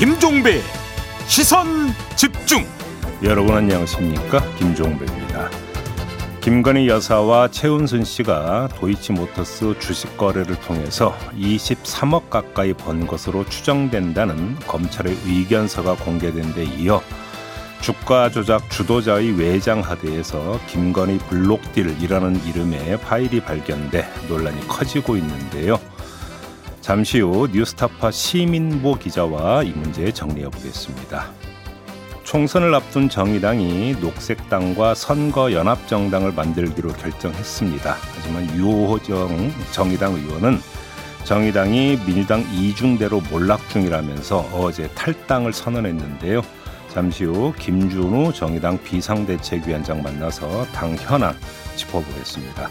김종배 시선 집중 여러분 안녕하십니까 김종배입니다. 김건희 여사와 최은순 씨가 도이치모터스 주식 거래를 통해서 23억 가까이 번 것으로 추정된다는 검찰의 의견서가 공개된 데 이어 주가 조작 주도자의 외장 하드에서 김건희 블록딜이라는 이름의 파일이 발견돼 논란이 커지고 있는데요. 잠시 후 뉴스타파 시민보 기자와 이 문제 정리해 보겠습니다. 총선을 앞둔 정의당이 녹색당과 선거연합정당을 만들기로 결정했습니다. 하지만 유호정 정의당 의원은 정의당이 민주당 이중대로 몰락 중이라면서 어제 탈당을 선언했는데요. 잠시 후 김준우 정의당 비상대책위원장 만나서 당 현안 짚어보겠습니다.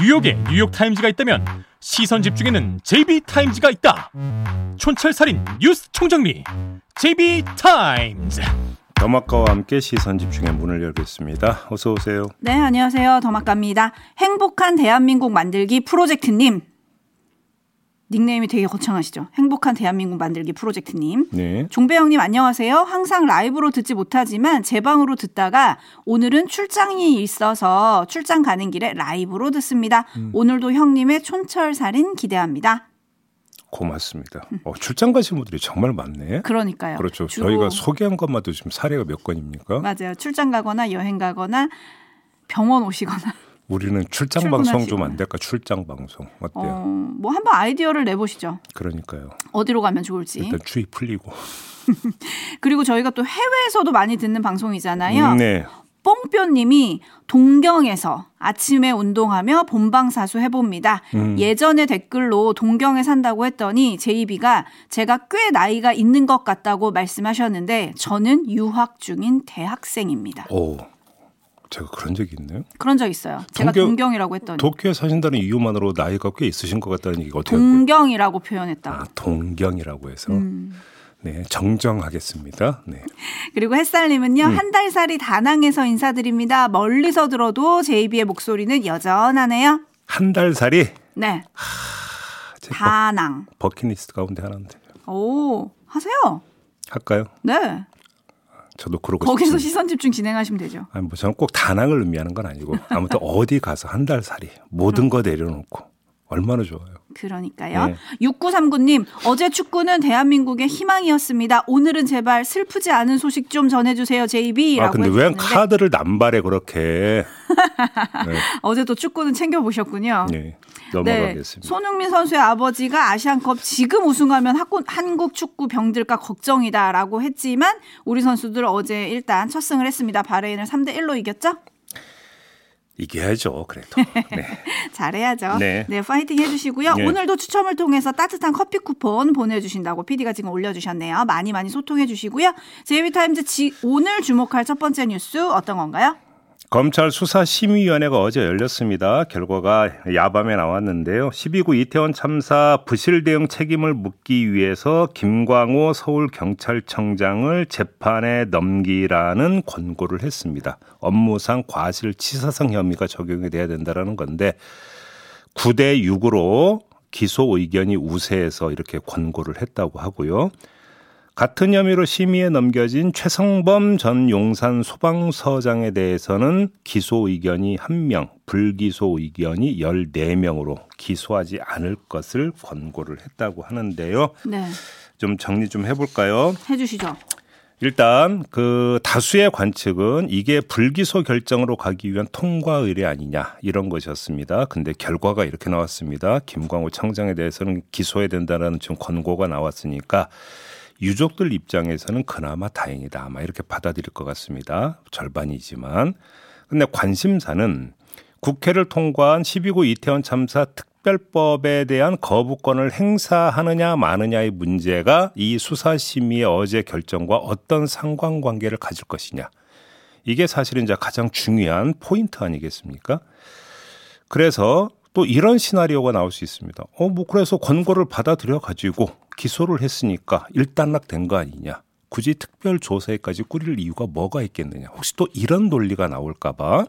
뉴욕에 뉴욕타임즈가 있다면 시선 집중에는 JB타임즈가 있다 촌철살인 뉴스 총정리 JB타임즈 더마카와 함께 시선 집중의 문을 열겠습니다. 어서 오세요. 네, 안녕하세요. 더마카입니다. 행복한 대한민국 만들기 프로젝트님. 닉네임이 되게 거창하시죠. 행복한 대한민국 만들기 프로젝트님. 네. 종배영님 안녕하세요. 항상 라이브로 듣지 못하지만 제 방으로 듣다가 오늘은 출장이 있어서 출장 가는 길에 라이브로 듣습니다. 음. 오늘도 형님의 촌철살인 기대합니다. 고맙습니다. 어, 출장 가신 분들이 정말 많네. 그러니까요. 그렇죠. 주로- 저희가 소개한 것만도 지금 사례가 몇 건입니까? 맞아요. 출장 가거나 여행 가거나 병원 오시거나 우리는 출장 방송 좀. 안 될까? 출장 방송 어때요? 어, 뭐 한번 아이디어를 내보시죠. 그러니까요. 어디로 가면 좋을지. 일단 추위 풀리고. 그리고 저희가 또 해외에서도 많이 듣는 방송이잖아요. 네. 뽕뼈님이 동경에서 아침에 운동하며 본방사수 해봅니다. 음. 예전에 댓글로 동경에 산다고 했더니 제이비가 제가 꽤 나이가 있는 것 같다고 말씀하셨는데 저는 유학 중인 대학생입니다. 오. 제가 그런 적이 있네요. 그런 적 있어요. 제가 동경- 동경이라고 했더니 도쿄에 사신다는 이유만으로 나이가 꽤 있으신 것 같다는 얘기가 어떻게 동경이라고 표현했다고. 아, 동경이라고 해서 음. 네 정정하겠습니다. 네. 그리고 햇살님은요 음. 한 달 살이 다낭에서 인사드립니다. 멀리서 들어도 제이비의 목소리는 여전하네요. 한 달 살이 네, 제 버, 다낭. 버킷리스트 가운데 하나인데 오 하세요. 할까요? 네. 저도 그러고 거기서 싶습니다. 시선 집중 진행하시면 되죠. 아니 뭐 저는 꼭 다낭을 의미하는 건 아니고 아무튼 어디 가서 한 달 살이 모든 거 내려놓고 얼마나 좋아요. 그러니까요. 네. 6939님, 어제 축구는 대한민국의 희망이었습니다. 오늘은 제발 슬프지 않은 소식 좀 전해주세요, JB. 아 근데 왜 카드를 남발해 그렇게? 네, 어제 또 축구는 챙겨보셨군요. 네 넘어가겠습니다. 손흥민 선수의 아버지가 아시안컵 지금 우승하면 학군- 한국 축구 병들까 걱정이다라고 했지만 우리 선수들 어제 일단 첫 승을 했습니다. 바레인을 3대 1로 이겼죠? 이겨야죠. 그래도. 네. 잘해야죠. 네. 파이팅 해주시고요. 네. 오늘도 추첨을 통해서 따뜻한 커피 쿠폰 보내주신다고 PD가 지금 올려주셨네요. 많이 많이 소통해주시고요. 제이비타임즈 지- 오늘 주목할 첫 번째 뉴스 어떤 건가요? 검찰 수사심의위원회가 어제 열렸습니다. 결과가 야밤에 나왔는데요. 12구 이태원 참사 부실 대응 책임을 묻기 위해서 김광호 서울경찰청장을 재판에 넘기라는 권고를 했습니다. 업무상 과실치사상 혐의가 적용이 돼야 된다라는 건데 9대 6으로 기소 의견이 우세해서 이렇게 권고를 했다고 하고요. 같은 혐의로 심의에 넘겨진 최성범 전 용산 소방서장에 대해서는 기소 의견이 1명, 불기소 의견이 14명으로 기소하지 않을 것을 권고를 했다고 하는데요. 네, 좀 정리 좀 해볼까요? 해주시죠. 일단 그 다수의 관측은 이게 불기소 결정으로 가기 위한 통과 의뢰 아니냐 이런 것이었습니다. 근데 결과가 이렇게 나왔습니다. 김광호 청장에 대해서는 기소해야 된다라는 지금 권고가 나왔으니까 유족들 입장에서는 그나마 다행이다. 아마 이렇게 받아들일 것 같습니다. 절반이지만. 근데 관심사는 국회를 통과한 12구 이태원 참사 특별법에 대한 거부권을 행사하느냐 마느냐의 문제가 이 수사심의의 어제 결정과 어떤 상관관계를 가질 것이냐. 이게 사실은 이제 가장 중요한 포인트 아니겠습니까? 그래서 또 이런 시나리오가 나올 수 있습니다. 어, 뭐 그래서 권고를 받아들여 가지고 기소를 했으니까 일단락 된 거 아니냐. 굳이 특별 조사에까지 꾸릴 이유가 뭐가 있겠느냐. 혹시 또 이런 논리가 나올까봐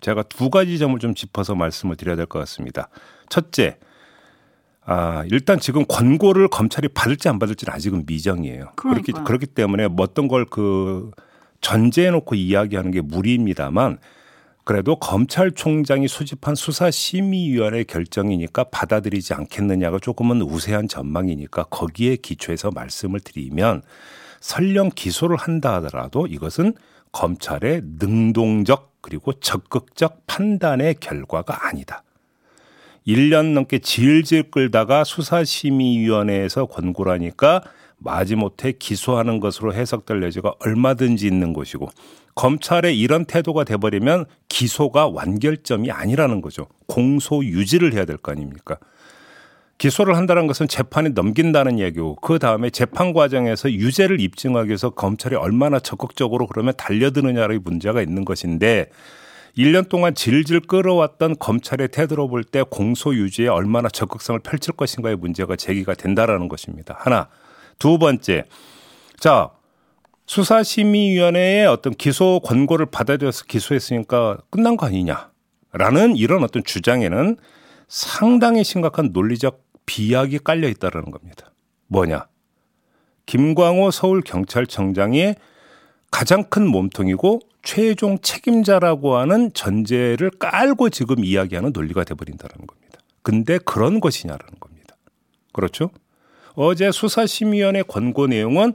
제가 두 가지 점을 좀 짚어서 말씀을 드려야 될 것 같습니다. 첫째, 아, 일단 지금 권고를 검찰이 받을지 안 받을지는 아직은 미정이에요. 그렇기, 그렇기 때문에 뭐 어떤 걸 그 전제해 놓고 이야기하는 게 무리입니다만 그래도 검찰총장이 수집한 수사심의위원회 결정이니까 받아들이지 않겠느냐가 조금은 우세한 전망이니까 거기에 기초해서 말씀을 드리면 설령 기소를 한다 하더라도 이것은 검찰의 능동적 그리고 적극적 판단의 결과가 아니다. 1년 넘게 질질 끌다가 수사심의위원회에서 권고라니까 마지못해 기소하는 것으로 해석될 여지가 얼마든지 있는 것이고 검찰의 이런 태도가 돼버리면 기소가 완결점이 아니라는 거죠. 공소 유지를 해야 될 거 아닙니까? 기소를 한다는 것은 재판에 넘긴다는 얘기고 그 다음에 재판 과정에서 유죄를 입증하기 위해서 검찰이 얼마나 적극적으로 그러면 달려드느냐의 문제가 있는 것인데 1년 동안 질질 끌어왔던 검찰의 태도로 볼 때 공소 유지에 얼마나 적극성을 펼칠 것인가의 문제가 제기가 된다라는 것입니다. 하나. 두 번째. 자, 수사심의위원회의 어떤 기소 권고를 받아들여서 기소했으니까 끝난 거 아니냐라는 이런 어떤 주장에는 상당히 심각한 논리적 비약이 깔려 있다라는 겁니다. 뭐냐? 김광호 서울경찰청장의 가장 큰 몸통이고 최종 책임자라고 하는 전제를 깔고 지금 이야기하는 논리가 돼버린다는 겁니다. 근데 그런 것이냐라는 겁니다. 그렇죠? 어제 수사심의위원회 권고 내용은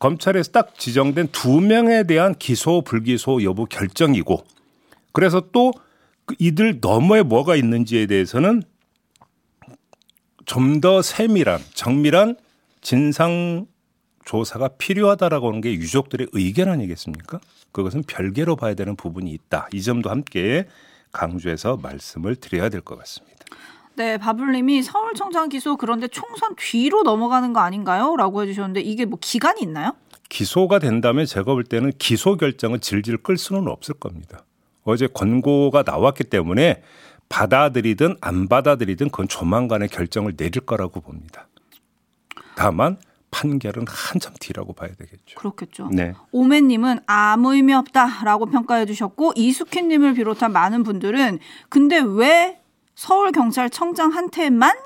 검찰에서 딱 지정된 두 명에 대한 기소 불기소 여부 결정이고 그래서 또그 이들 너머에 뭐가 있는지에 대해서는 좀 더 세밀한 정밀한 진상 조사가 필요하다라고 하는 게 유족들의 의견 아니겠습니까? 그것은 별개로 봐야 되는 부분이 있다. 이 점도 함께 강조해서 말씀을 드려야 될 것 같습니다. 네, 바블님이 서울청장 기소 그런데 총선 뒤로 넘어가는 거 아닌가요? 라고 해주셨는데 이게 뭐 기간이 있나요? 기소가 된다면 제가 볼 때는 기소 결정을 질질 끌 수는 없을 겁니다. 어제 권고가 나왔기 때문에 받아들이든 안 받아들이든 그건 조만간에 결정을 내릴 거라고 봅니다. 다만 판결은 한참 뒤라고 봐야 되겠죠. 그렇겠죠. 네. 오매님은 아무 의미 없다라고 평가해 주셨고 이숙희님을 비롯한 많은 분들은 근데 왜 서울경찰청장한테만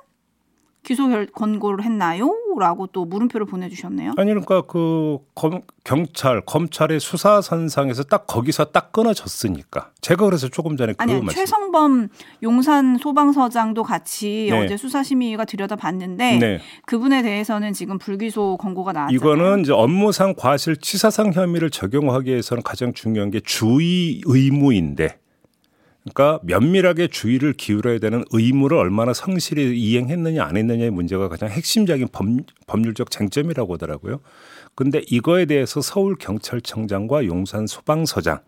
기소 권고를 했나요? 라고 또 물음표를 보내주셨네요. 아니 그러니까 그 검, 경찰 검찰의 수사 선상에서 딱 거기서 딱 끊어졌으니까 제가 그래서 조금 전에 아니 그 최성범 용산 소방서장도 같이 네. 어제 수사심의가 들여다봤는데 네. 그분에 대해서는 지금 불기소 권고가 나왔잖아요. 이거는 이제 업무상 과실치사상 혐의를 적용하기 위해서는 가장 중요한 게 주의 의무인데 그러니까 면밀하게 주의를 기울여야 되는 의무를 얼마나 성실히 이행했느냐 안 했느냐의 문제가 가장 핵심적인 법, 법률적 쟁점이라고 하더라고요. 근데 이거에 대해서 서울 경찰청장과 용산 소방서장에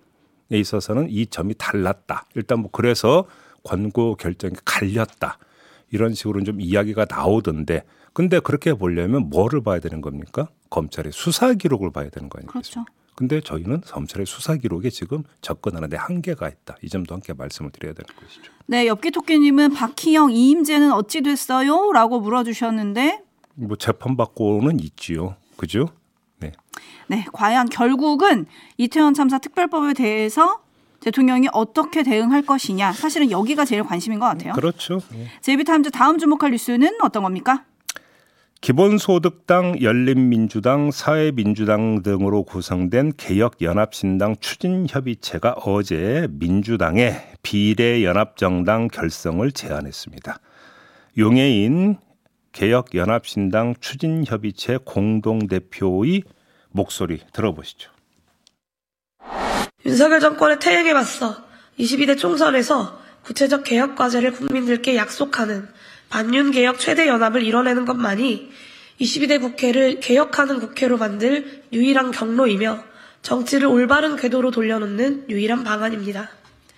있어서는 이 점이 달랐다. 일단 뭐 그래서 권고 결정이 갈렸다. 이런 식으로 좀 이야기가 나오던데 근데 그렇게 보려면 뭐를 봐야 되는 겁니까? 검찰의 수사 기록을 봐야 되는 거 아니겠습니까? 그렇죠. 근데 저희는 검찰의 수사 기록에 지금 접근하는데 한계가 있다. 이 점도 함께 말씀을 드려야 되는 것이죠. 네, 엽기토끼님은 박희영 이임재는 어찌 됐어요? 라고 물어주셨는데 뭐 재판 받고는 있지요. 그죠? 네. 네, 과연 결국은 이태원 참사 특별법에 대해서 대통령이 어떻게 대응할 것이냐. 사실은 여기가 제일 관심인 것 같아요. 그렇죠. 네. 제비타임즈 다음 주목할 뉴스는 어떤 겁니까? 기본소득당, 열린민주당, 사회민주당 등으로 구성된 개혁연합신당 추진협의체가 어제 민주당의 비례연합정당 결성을 제안했습니다. 용해인 개혁연합신당 추진협의체 공동대표의 목소리 들어보시죠. 윤석열 정권의 퇴행에 맞서 22대 총선에서 구체적 개혁 과제를 국민들께 약속하는 반윤개혁 최대 연합을 이뤄내는 것만이 22대 국회를 개혁하는 국회로 만들 유일한 경로이며 정치를 올바른 궤도로 돌려놓는 유일한 방안입니다.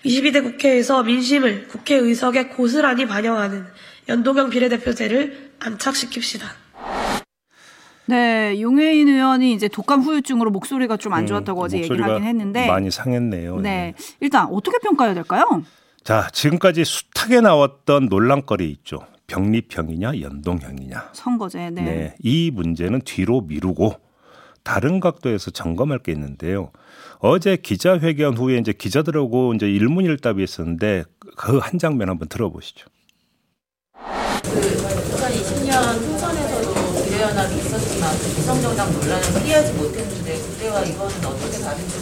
22대 국회에서 민심을 국회 의석에 고스란히 반영하는 연동형 비례대표제를 안착시킵시다. 네, 용해인 의원이 이제 독감 후유증으로 목소리가 좀 안 좋았다고 음, 어제 얘기를 하긴 했는데 많이 상했네요. 네. 네. 일단 어떻게 평가해야 될까요? 자, 지금까지 숱하게 나왔던 논란거리 있죠. 병립형이냐 연동형이냐. 선거제. 네. 네. 이 문제는 뒤로 미루고 다른 각도에서 점검할 게 있는데요. 어제 기자회견 후에 이제 기자들하고 이제 일문일답이 있었는데 그 한 장면 한번 들어보시죠. 그 2020년 총선에서도 비례연합이 있었지만 위성정당 논란을 피하지 못했는데 그때와 이거는 어떻게 다른지.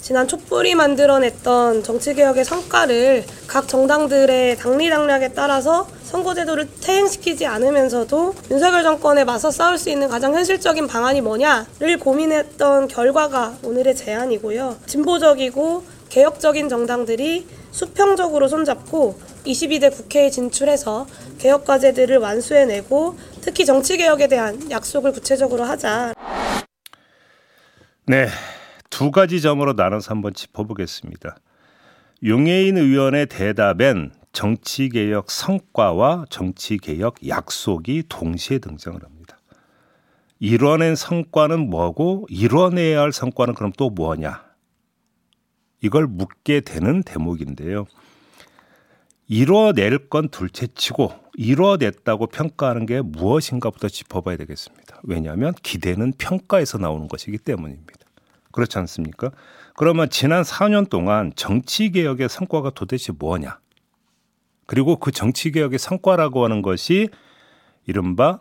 지난 촛불이 만들어냈던 정치개혁의 성과를 각 정당들의 당리당략에 따라서 선거제도를 퇴행시키지 않으면서도 윤석열 정권에 맞서 싸울 수 있는 가장 현실적인 방안이 뭐냐를 고민했던 결과가 오늘의 제안이고요. 진보적이고 개혁적인 정당들이 수평적으로 손잡고 22대 국회에 진출해서 개혁 과제들을 완수해내고 특히 정치 개혁에 대한 약속을 구체적으로 하자. 네. 두 가지 점으로 나눠서 한번 짚어보겠습니다. 용해인 의원의 대답엔 정치개혁 성과와 정치개혁 약속이 동시에 등장을 합니다. 이뤄낸 성과는 뭐고 이뤄내야 할 성과는 그럼 또 뭐냐? 이걸 묻게 되는 대목인데요. 이뤄낼 건 둘째치고 이뤄냈다고 평가하는 게 무엇인가부터 짚어봐야 되겠습니다. 왜냐하면 기대는 평가에서 나오는 것이기 때문입니다. 그렇지 않습니까? 그러면 지난 4년 동안 정치 개혁의 성과가 도대체 뭐냐? 그리고 그 정치 개혁의 성과라고 하는 것이 이른바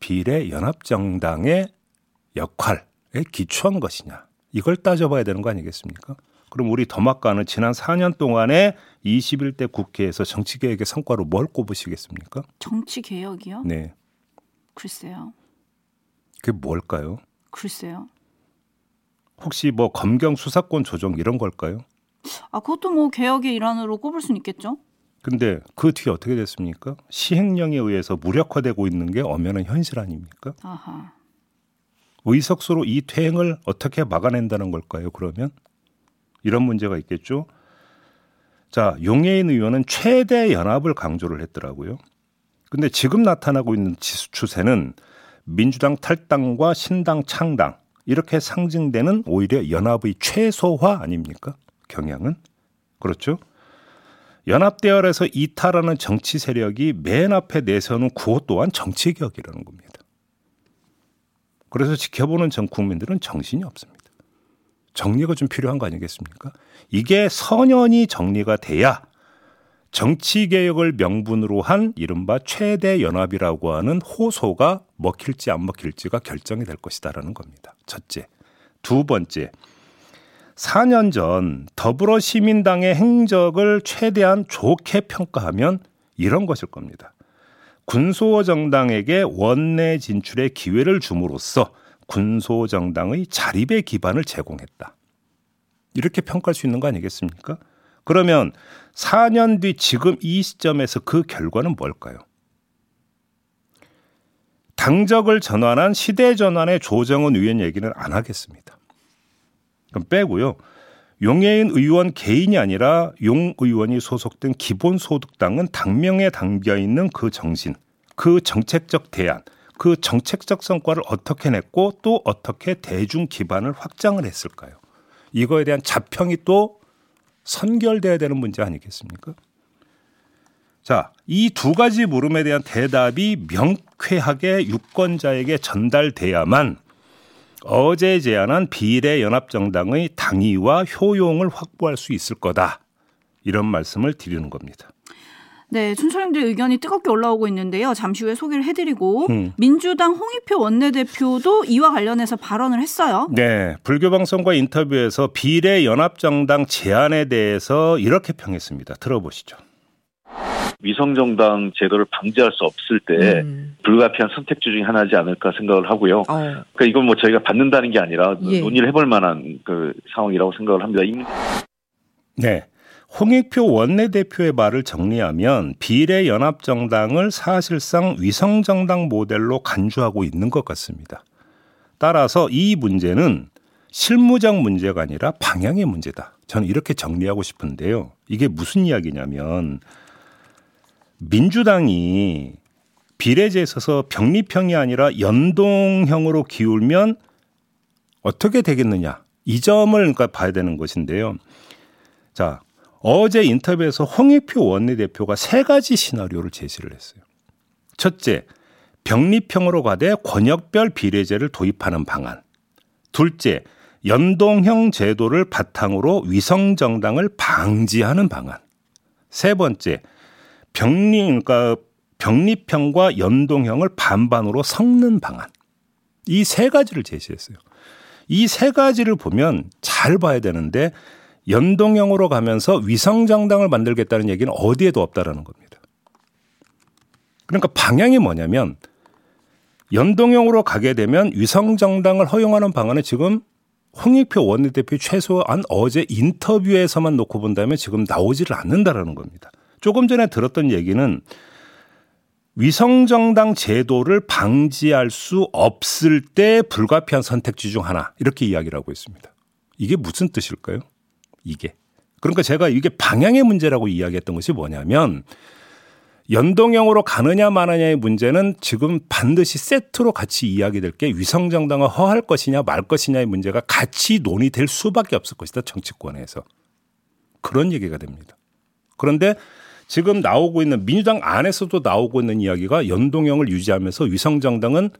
비례 연합 정당의 역할에 기초한 것이냐? 이걸 따져봐야 되는 거 아니겠습니까? 그럼 우리 더마카는 지난 4년 동안에 21대 국회에서 정치 개혁의 성과로 뭘 꼽으시겠습니까? 정치 개혁이요? 네. 글쎄요. 그게 뭘까요? 글쎄요. 혹시 뭐 검경 수사권 조정 이런 걸까요? 아, 그것도 뭐 개혁의 일환으로 꼽을 수는 있겠죠. 근데 그 뒤에 어떻게 됐습니까? 시행령에 의해서 무력화되고 있는 게 엄연한 현실 아닙니까? 아하. 의석수로 이 퇴행을 어떻게 막아낸다는 걸까요? 그러면 이런 문제가 있겠죠. 자, 용해인 의원은 최대 연합을 강조를 했더라고요. 근데 지금 나타나고 있는 지수 추세는 민주당 탈당과 신당 창당 이렇게 상징되는 오히려 연합의 최소화 아닙니까? 경향은 그렇죠. 연합대열에서 이탈하는 정치 세력이 맨 앞에 내세우는 구호 또한 정치 개혁이라는 겁니다. 그래서 지켜보는 전 국민들은 정신이 없습니다. 정리가 좀 필요한 거 아니겠습니까? 이게 선연이 정리가 돼야 정치 개혁을 명분으로 한 이른바 최대 연합이라고 하는 호소가 먹힐지 안 먹힐지가 결정이 될 것이다라는 겁니다. 첫째. 두 번째. 4년 전 더불어 시민당의 행적을 최대한 좋게 평가하면 이런 것일 겁니다. 군소 정당에게 원내 진출의 기회를 줌으로써 군소 정당의 자립의 기반을 제공했다. 이렇게 평가할 수 있는 거 아니겠습니까? 그러면 4년 뒤 지금 이 시점에서 그 결과는 뭘까요? 당적을 전환한 시대 전환의 조정은 의원 얘기는 안 하겠습니다. 그럼 빼고요. 용해인 의원 개인이 아니라 용 의원이 소속된 기본소득당은 당명에 담겨 있는 그 정신, 그 정책적 대안, 그 정책적 성과를 어떻게 냈고 또 어떻게 대중 기반을 확장을 했을까요? 이거에 대한 자평이 또 선결돼야 되는 문제 아니겠습니까? 자, 이 두 가지 물음에 대한 대답이 명쾌하게 유권자에게 전달돼야만 어제 제안한 비례 연합정당의 당위와 효용을 확보할 수 있을 거다. 이런 말씀을 드리는 겁니다. 네, 춘철님들 의견이 뜨겁게 올라오고 있는데요. 잠시 후에 소개를 해드리고 음. 민주당 홍익표 원내대표도 이와 관련해서 발언을 했어요. 네, 불교 방송과 인터뷰에서 비례 연합정당 제안에 대해서 이렇게 평했습니다. 들어보시죠. 위성정당 제도를 방지할 수 없을 때 음. 불가피한 선택지 중에 하나지 않을까 생각을 하고요. 어. 그러니까 이건 뭐 저희가 받는다는 게 아니라 예. 논의를 해볼 만한 그 상황이라고 생각을 합니다. 네. 홍익표 원내대표의 말을 정리하면 비례 연합정당을 사실상 위성정당 모델로 간주하고 있는 것 같습니다. 따라서 이 문제는 실무적 문제가 아니라 방향의 문제다. 저는 이렇게 정리하고 싶은데요. 이게 무슨 이야기냐면 민주당이 비례제에 있어서 병립형이 아니라 연동형으로 기울면 어떻게 되겠느냐. 이 점을 그러니까 봐야 되는 것인데요. 자, 어제 인터뷰에서 홍익표 원내대표가 세 가지 시나리오를 제시를 했어요. 첫째, 병립형으로 가되 권역별 비례제를 도입하는 방안. 둘째, 연동형 제도를 바탕으로 위성 정당을 방지하는 방안. 세 번째, 병립, 그러니까 병립형과 연동형을 반반으로 섞는 방안. 이 세 가지를 제시했어요. 이 세 가지를 보면 잘 봐야 되는데 연동형으로 가면서 위성정당을 만들겠다는 얘기는 어디에도 없다라는 겁니다. 그러니까 방향이 뭐냐면 연동형으로 가게 되면 위성정당을 허용하는 방안은 지금 홍익표 원내대표 최소한 어제 인터뷰에서만 놓고 본다면 지금 나오지를 않는다라는 겁니다. 조금 전에 들었던 얘기는 위성정당 제도를 방지할 수 없을 때 불가피한 선택지 중 하나 이렇게 이야기를 하고 있습니다. 이게 무슨 뜻일까요? 이게. 그러니까 제가 이게 방향의 문제라고 이야기했던 것이 뭐냐면 연동형으로 가느냐 마느냐의 문제는 지금 반드시 세트로 같이 이야기될 게 위성정당을 허할 것이냐 말 것이냐의 문제가 같이 논의될 수밖에 없을 것이다 정치권에서 그런 얘기가 됩니다. 그런데 지금 나오고 있는 민주당 안에서도 나오고 있는 이야기가 연동형을 유지하면서 위성정당은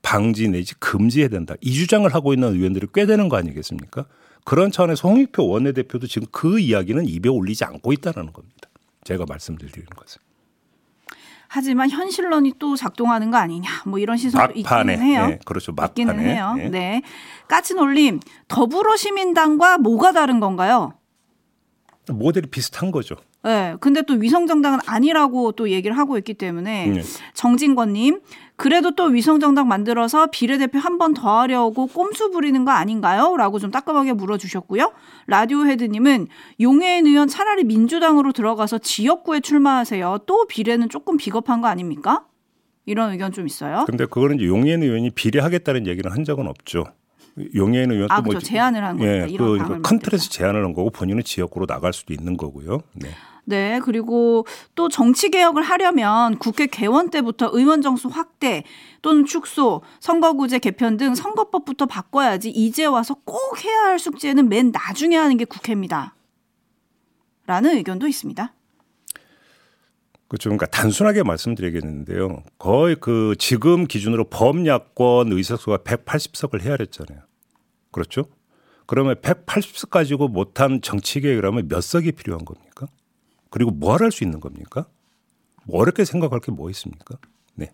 방지 내지 금지해야 된다. 이 주장을 하고 있는 의원들이 꽤 되는 거 아니겠습니까? 그런 차원에서 홍익표 원내대표도 지금 그 이야기는 입에 올리지 않고 있다는 겁니다. 제가 말씀드리는 것은. 하지만 현실론이 또 작동하는 거 아니냐. 뭐 이런 시선도 막판에, 있기는 해요. 네, 그렇죠. 막판에. 있기는 해요. 네. 네. 까치놀림 더불어시민당과 뭐가 다른 건가요? 모델이 비슷한 거죠. 네. 근데 또 위성정당은 아니라고 또 얘기를 하고 있기 때문에 네. 정진권님 그래도 또 위성정당 만들어서 비례대표 한 번 더 하려고 꼼수 부리는 거 아닌가요? 라고 좀 따끔하게 물어주셨고요. 라디오 헤드님은 용해인 의원 차라리 민주당으로 들어가서 지역구에 출마하세요. 또 비례는 조금 비겁한 거 아닙니까? 이런 의견 좀 있어요. 근데 그거는 이제 용해인 의원이 비례하겠다는 얘기는 한 적은 없죠. 용해인 의원 아, 또 뭐, 그렇죠. 제안을 한 겁니다. 예, 이런 그큰 틀에서 제안을 한 거고 본인은 지역구로 나갈 수도 있는 거고요. 네. 네, 그리고 또 정치 개혁을 하려면 국회 개원 때부터 의원 정수 확대 또는 축소, 선거구제 개편 등 선거법부터 바꿔야지 이제 와서 꼭 해야 할 숙제는 맨 나중에 하는 게 국회입니다. 라는 의견도 있습니다. 그렇죠. 그러니까 단순하게 말씀드리겠는데요. 거의 그 지금 기준으로 범야권 의석수가 180석을 헤아렸잖아요. 그렇죠? 그러면 180석 가지고 못한 정치 개혁이라면 몇 석이 필요한 겁니까? 그리고 뭘 할 수 있는 겁니까? 뭐 어렵게 생각할 게 뭐 있습니까? 네.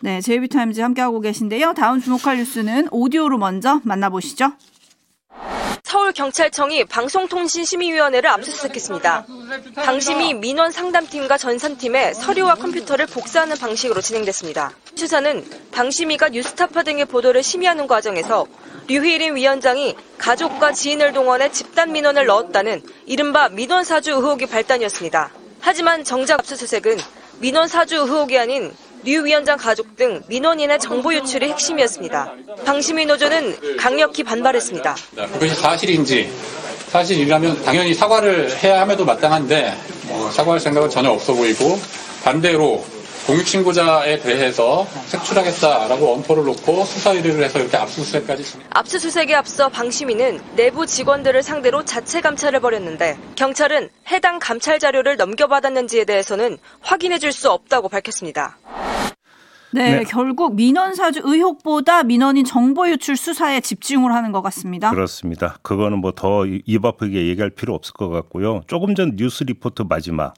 네, 제이비타임즈 함께하고 계신데요. 다음 주목할 뉴스는 오디오로 먼저 만나보시죠. 서울경찰청이 방송통신심의위원회를 압수수색했습니다. 방심이 민원 상담팀과 전산팀의 서류와 컴퓨터를 복사하는 방식으로 진행됐습니다. 수사는 방심이가 뉴스타파 등의 보도를 심의하는 과정에서 류희린 위원장이 가족과 지인을 동원해 집단 민원을 넣었다는 이른바 민원 사주 의혹이 발단이었습니다. 하지만 정작 압수수색은 민원 사주 의혹이 아닌 류 위원장 가족 등 민원인의 정보 유출이 핵심이었습니다. 방심위 노조는 강력히 반발했습니다. 그것이 사실인지 사실이라면 당연히 사과를 해야 함에도 마땅한데 뭐 사과할 생각은 전혀 없어 보이고 반대로 공익신고자에 대해서 색출하겠다라고 엄포를 놓고 수사 의뢰를 해서 이렇게 압수수색까지 진행. 압수수색에 앞서 방심위는 내부 직원들을 상대로 자체 감찰을 벌였는데 경찰은 해당 감찰 자료를 넘겨받았는지에 대해서는 확인해 줄 수 없다고 밝혔습니다. 네, 네. 결국 민원 사주 의혹보다 민원인 정보 유출 수사에 집중을 하는 것 같습니다. 그렇습니다. 그거는 뭐 더 입 아프게 얘기할 필요 없을 것 같고요. 조금 전 뉴스 리포트 마지막.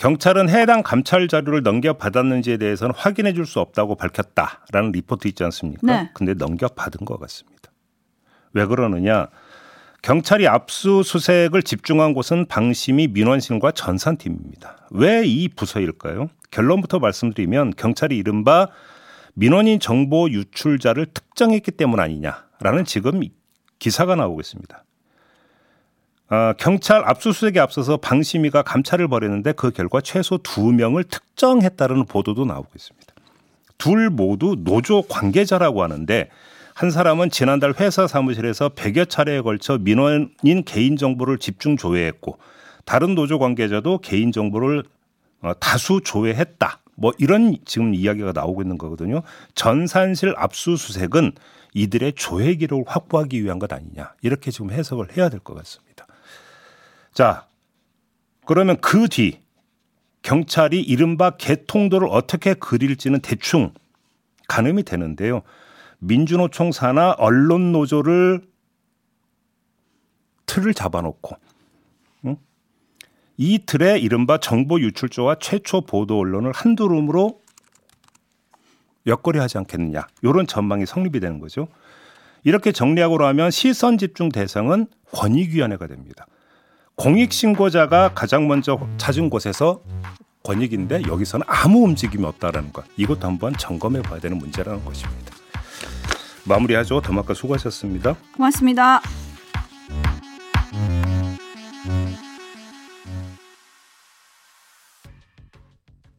경찰은 해당 감찰 자료를 넘겨받았는지에 대해서는 확인해 줄 수 없다고 밝혔다라는 리포트 있지 않습니까? 네. 근데 넘겨받은 것 같습니다. 왜 그러느냐? 경찰이 압수수색을 집중한 곳은 방심위 민원실과 전산팀입니다. 왜 이 부서일까요? 결론부터 말씀드리면 경찰이 이른바 민원인 정보 유출자를 특정했기 때문 아니냐라는 지금 기사가 나오고 있습니다. 아, 경찰 압수수색에 앞서서 방심위가 감찰을 벌였는데 그 결과 최소 두 명을 특정했다는 보도도 나오고 있습니다. 둘 모두 노조 관계자라고 하는데 한 사람은 지난달 회사 사무실에서 100여 차례에 걸쳐 민원인 개인 정보를 집중 조회했고 다른 노조 관계자도 개인 정보를 어, 다수 조회했다. 뭐 이런 지금 이야기가 나오고 있는 거거든요. 전산실 압수수색은 이들의 조회 기록을 확보하기 위한 것 아니냐. 이렇게 지금 해석을 해야 될 것 같습니다. 자, 그러면 그 뒤 경찰이 이른바 개통도를 어떻게 그릴지는 대충 가늠이 되는데요. 민주노총 산하 언론 노조를 틀을 잡아놓고 응? 이 틀에 이른바 정보 유출조와 최초 보도 언론을 한두름으로 엮거리하지 않겠느냐 이런 전망이 성립이 되는 거죠. 이렇게 정리하고 나면 시선 집중 대상은 권익위원회가 됩니다. 공익신고자가 가장 먼저 찾은 곳에서 권익인데 여기서는 아무 움직임이 없다라는 것 이것도 한번 점검해 봐야 되는 문제라는 것입니다. 마무리하죠. 더마카 수고하셨습니다. 고맙습니다.